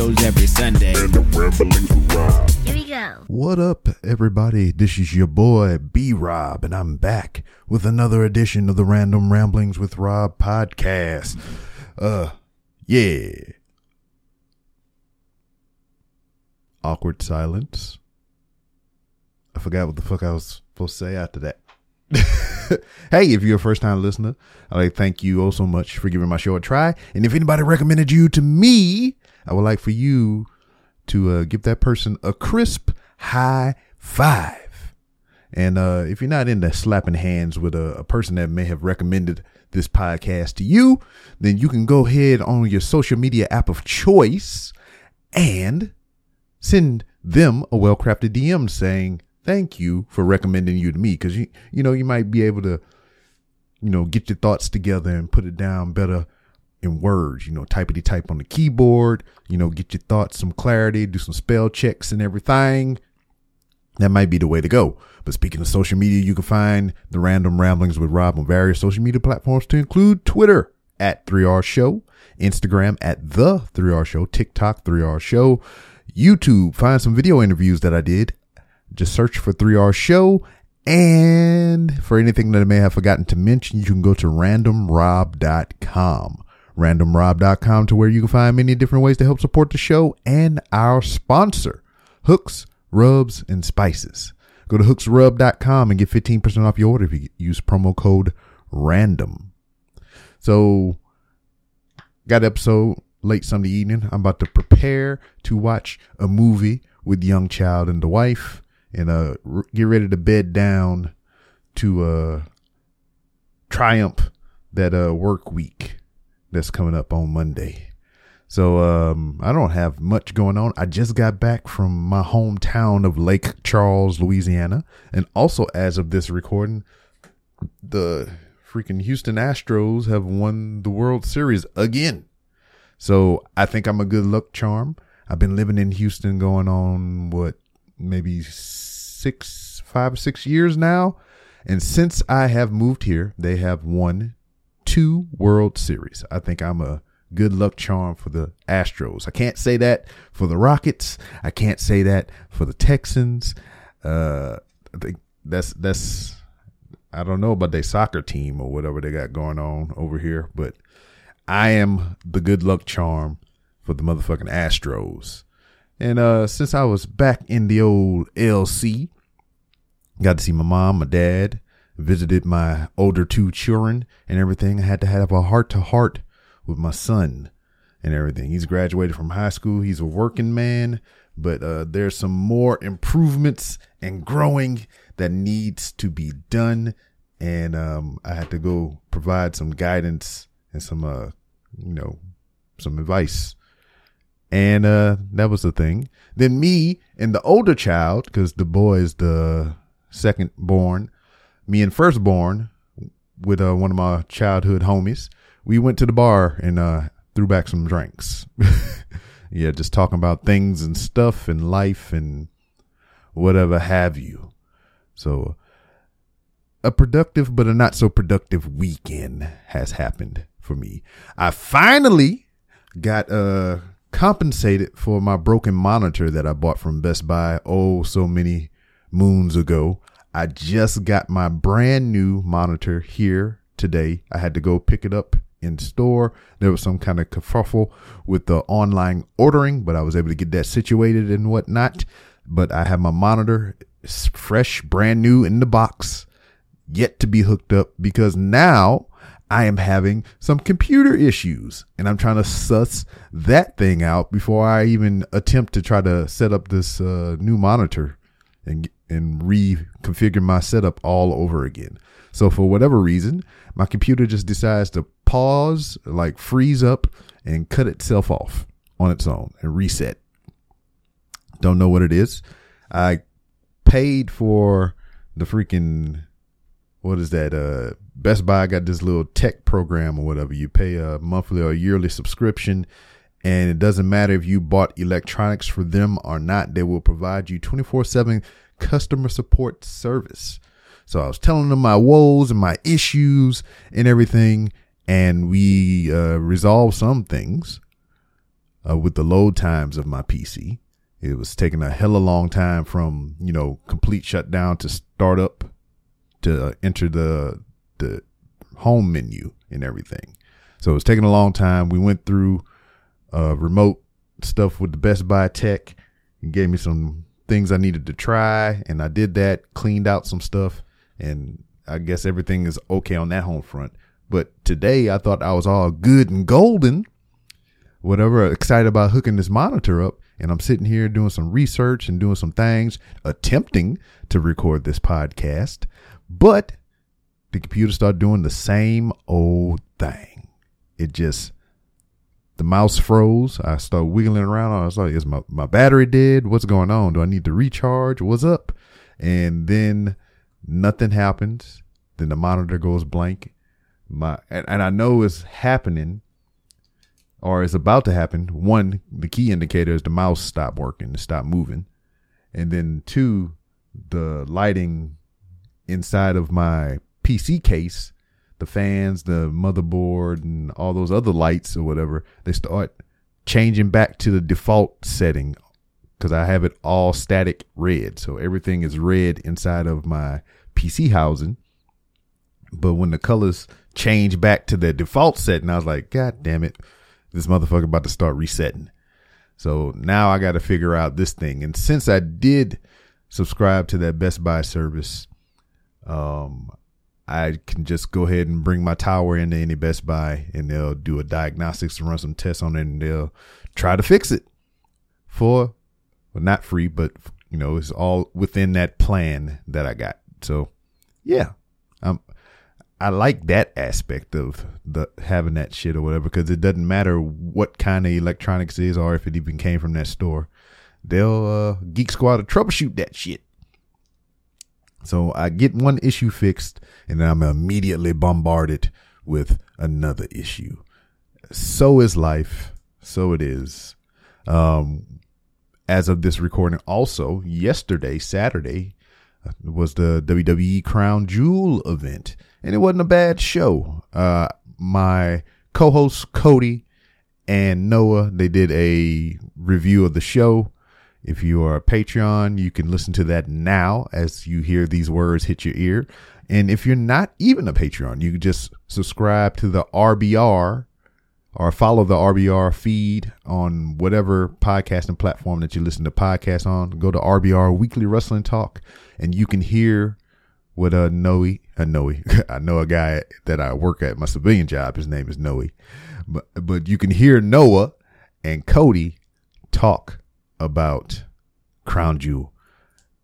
shows every Sunday. Here we go. What up, everybody? This is your boy B Rob, and I'm back with another edition of the Random Ramblings with Rob podcast. Uh, yeah. Awkward silence. I forgot what the fuck I was supposed to say after that. hey, if you're a first time listener, I'd like thank you oh so much for giving my show a try. And if anybody recommended you to me, I would like for you to uh, give that person a crisp high five. And uh, if you're not into slapping hands with a, a person that may have recommended this podcast to you, then you can go ahead on your social media app of choice and send them a well crafted DM saying, Thank you for recommending you to me. Cause you, you know, you might be able to, you know, get your thoughts together and put it down better in words, you know, typity type on the keyboard, you know, get your thoughts some clarity, do some spell checks and everything. That might be the way to go. But speaking of social media, you can find the random ramblings with Rob on various social media platforms to include Twitter at 3R Show, Instagram at the 3R Show, TikTok 3R Show, YouTube. Find some video interviews that I did. Just search for 3R Show. And for anything that I may have forgotten to mention, you can go to randomrob.com. Randomrob.com to where you can find many different ways to help support the show and our sponsor, Hooks, Rubs, and Spices. Go to hooksrub.com and get 15% off your order if you use promo code RANDOM. So, got episode late Sunday evening. I'm about to prepare to watch a movie with young child and the wife and uh get ready to bed down to uh triumph that uh work week that's coming up on Monday. So um I don't have much going on. I just got back from my hometown of Lake Charles, Louisiana, and also as of this recording, the freaking Houston Astros have won the World Series again. So I think I'm a good luck charm. I've been living in Houston going on what maybe six, five, six years now. And since I have moved here, they have won two World Series. I think I'm a good luck charm for the Astros. I can't say that for the Rockets. I can't say that for the Texans. Uh, I think that's that's I don't know about their soccer team or whatever they got going on over here, but I am the good luck charm for the motherfucking Astros. And uh since I was back in the old LC, got to see my mom, my dad, visited my older two children and everything. I had to have a heart to heart with my son and everything. He's graduated from high school. He's a working man, but uh, there's some more improvements and growing that needs to be done. And um, I had to go provide some guidance and some, uh, you know, some advice. And uh, that was the thing. Then me and the older child, because the boy is the second born, me and firstborn with uh, one of my childhood homies, we went to the bar and uh, threw back some drinks. yeah, just talking about things and stuff and life and whatever have you. So, a productive but a not so productive weekend has happened for me. I finally got uh compensated for my broken monitor that I bought from Best Buy oh so many moons ago. I just got my brand new monitor here today. I had to go pick it up in store. There was some kind of kerfuffle with the online ordering, but I was able to get that situated and whatnot. But I have my monitor it's fresh, brand new in the box, yet to be hooked up because now I am having some computer issues and I'm trying to suss that thing out before I even attempt to try to set up this uh, new monitor and and reconfigure my setup all over again. So for whatever reason, my computer just decides to pause, like freeze up and cut itself off on its own and reset. Don't know what it is. I paid for the freaking what is that? Uh Best Buy got this little tech program or whatever. You pay a monthly or yearly subscription and it doesn't matter if you bought electronics for them or not, they will provide you 24 7 customer support service. So I was telling them my woes and my issues and everything, and we uh, resolved some things. uh, with the load times of my PC. It was taking a hell of a long time from, you know, complete shutdown to start up to enter the, the home menu and everything. So it was taking a long time. We went through, uh, remote stuff with the Best Buy tech and gave me some things I needed to try. And I did that, cleaned out some stuff and I guess everything is okay on that home front. But today I thought I was all good and golden, whatever, excited about hooking this monitor up. And I'm sitting here doing some research and doing some things, attempting to record this podcast. But the computer started doing the same old thing. It just, the mouse froze. I started wiggling around. I was like, is my, my battery dead? What's going on? Do I need to recharge? What's up? And then nothing happens. Then the monitor goes blank. My, and, and I know it's happening or it's about to happen. One, the key indicator is the mouse stopped working, stopped moving. And then two, the lighting inside of my PC case, the fans, the motherboard, and all those other lights or whatever, they start changing back to the default setting because I have it all static red. So everything is red inside of my PC housing. But when the colors change back to their default setting, I was like, God damn it this motherfucker about to start resetting. So now I got to figure out this thing. And since I did subscribe to that Best Buy service, um, I can just go ahead and bring my tower into any Best Buy and they'll do a diagnostics and run some tests on it and they'll try to fix it for, well, not free, but you know, it's all within that plan that I got. So yeah, I'm, I like that aspect of the having that shit or whatever because it doesn't matter what kind of electronics is or if it even came from that store. They'll uh, Geek Squad to troubleshoot that shit. So I get one issue fixed and then I'm immediately bombarded with another issue. So is life. So it is. Um, as of this recording, also yesterday, Saturday, uh, was the WWE Crown Jewel event and it wasn't a bad show. Uh, my co-host Cody and Noah, they did a review of the show. If you are a Patreon, you can listen to that now as you hear these words hit your ear. And if you're not even a Patreon, you can just subscribe to the RBR or follow the RBR feed on whatever podcasting platform that you listen to podcasts on. Go to RBR Weekly Wrestling Talk and you can hear what uh Noe, uh, Noe. I know a guy that I work at my civilian job. His name is Noe, but but you can hear Noah and Cody talk about Crown Jewel.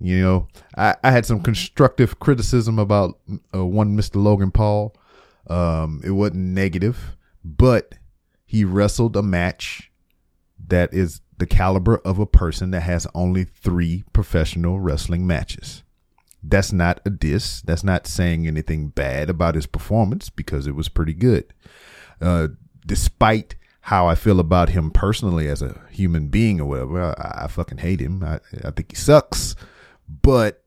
You know, I, I had some constructive criticism about uh, one Mr. Logan Paul. Um, it wasn't negative, but he wrestled a match that is the caliber of a person that has only three professional wrestling matches. That's not a diss. That's not saying anything bad about his performance because it was pretty good. Uh, despite how I feel about him personally as a human being or whatever, I, I fucking hate him. I, I think he sucks. But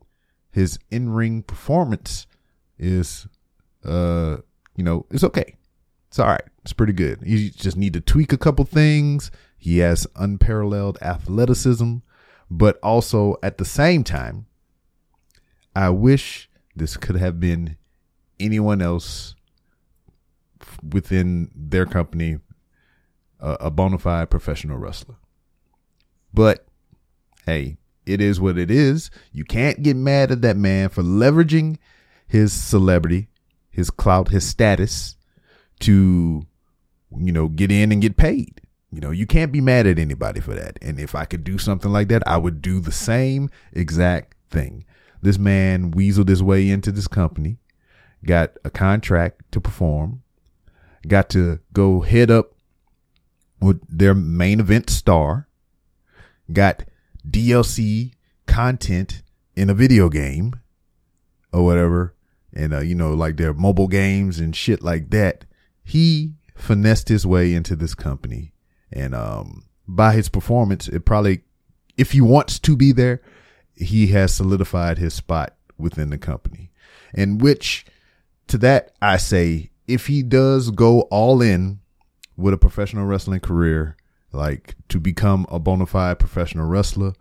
his in ring performance is, uh, you know, it's okay. It's all right. It's pretty good. You just need to tweak a couple things. He has unparalleled athleticism, but also at the same time, I wish this could have been anyone else within their company, a, a bona fide professional wrestler. But hey, it is what it is. You can't get mad at that man for leveraging his celebrity, his clout, his status to, you know, get in and get paid. You know, you can't be mad at anybody for that. And if I could do something like that, I would do the same exact thing. This man weaseled his way into this company, got a contract to perform, got to go head up their main event star, got DLC content in a video game or whatever, and uh, you know, like their mobile games and shit like that. He finessed his way into this company, and um, by his performance, it probably, if he wants to be there, he has solidified his spot within the company. And which to that I say, if he does go all in with a professional wrestling career, like to become a bona fide professional wrestler.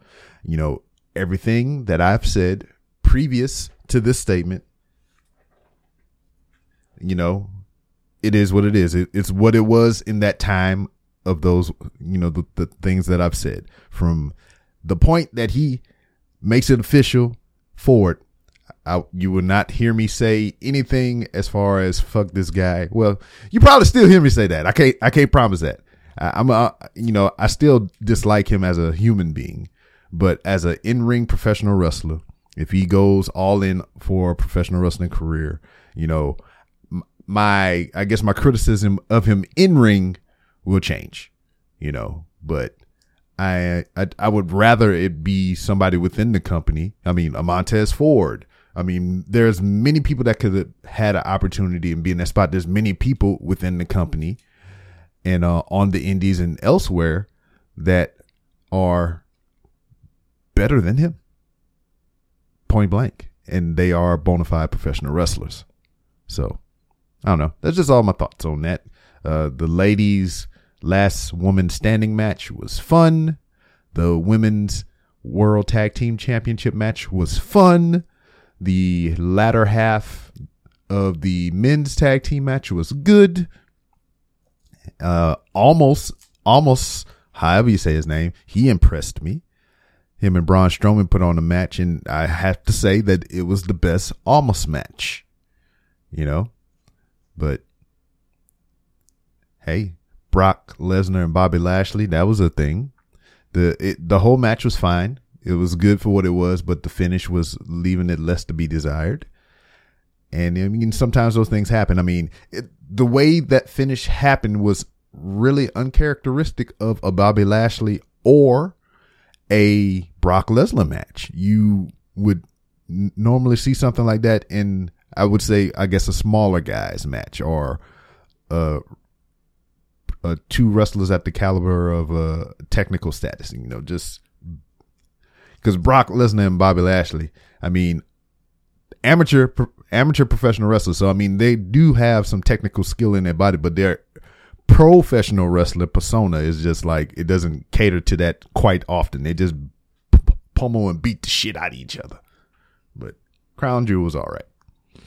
You know, everything that I've said previous to this statement, you know, it is what it is. It, it's what it was in that time of those, you know, the, the things that I've said from the point that he makes it official forward. I, you will not hear me say anything as far as fuck this guy. Well, you probably still hear me say that. I can't, I can't promise that. I, I'm, a, you know, I still dislike him as a human being, but as an in-ring professional wrestler, if he goes all in for a professional wrestling career, you know, my, I guess my criticism of him in ring will change, you know, but I, I, I would rather it be somebody within the company. I mean, a Montez Ford. I mean, there's many people that could have had an opportunity and be in that spot. There's many people within the company and uh, on the indies and elsewhere that are better than him, point blank, and they are bona fide professional wrestlers. So I don't know. That's just all my thoughts on that. Uh, the ladies' last woman standing match was fun. The women's World Tag Team Championship match was fun. The latter half of the men's tag team match was good uh, Omos, Omos, however you say his name, he impressed me. Him and Braun Strowman put on a match, and I have to say that it was the best Omos match, you know. But hey, Brock Lesnar and Bobby Lashley, that was a thing. The it, the whole match was fine. It was good for what it was, but the finish was leaving it less to be desired. And I mean, sometimes those things happen. I mean, it, the way that finish happened was really uncharacteristic of a Bobby Lashley or a Brock Lesnar match. You would n- normally see something like that in, I would say, I guess, a smaller guys match or uh, uh, two wrestlers at the caliber of uh, technical status. You know, just because Brock Lesnar and Bobby Lashley, I mean, amateur amateur professional wrestlers. So I mean, they do have some technical skill in their body, but their professional wrestler persona is just like it doesn't cater to that quite often. They just pummel and beat the shit out of each other. But Crown Jewel was all right.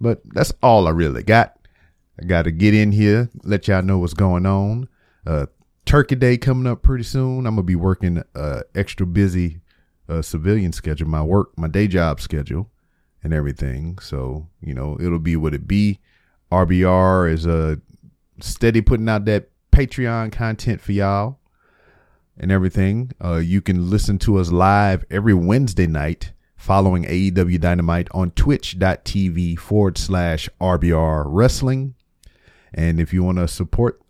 But that's all I really got. I got to get in here, let y'all know what's going on. Uh, Turkey Day coming up pretty soon. I'm gonna be working uh, extra busy uh, civilian schedule, my work, my day job schedule and everything. So, you know, it'll be what it be. RBR is a uh, steady putting out that Patreon content for y'all and everything. Uh, you can listen to us live every Wednesday night following AEW Dynamite on twitch.tv forward slash RBR Wrestling. And if you want to support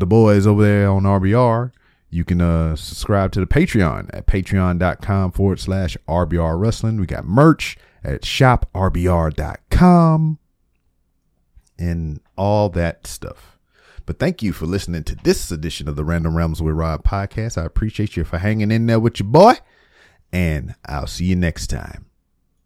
the boys over there on RBR, you can uh, subscribe to the Patreon at patreon.com forward slash RBR Wrestling. We got merch at shoprbr.com and all that stuff. But thank you for listening to this edition of the Random Realms with Rob podcast. I appreciate you for hanging in there with your boy, and I'll see you next time.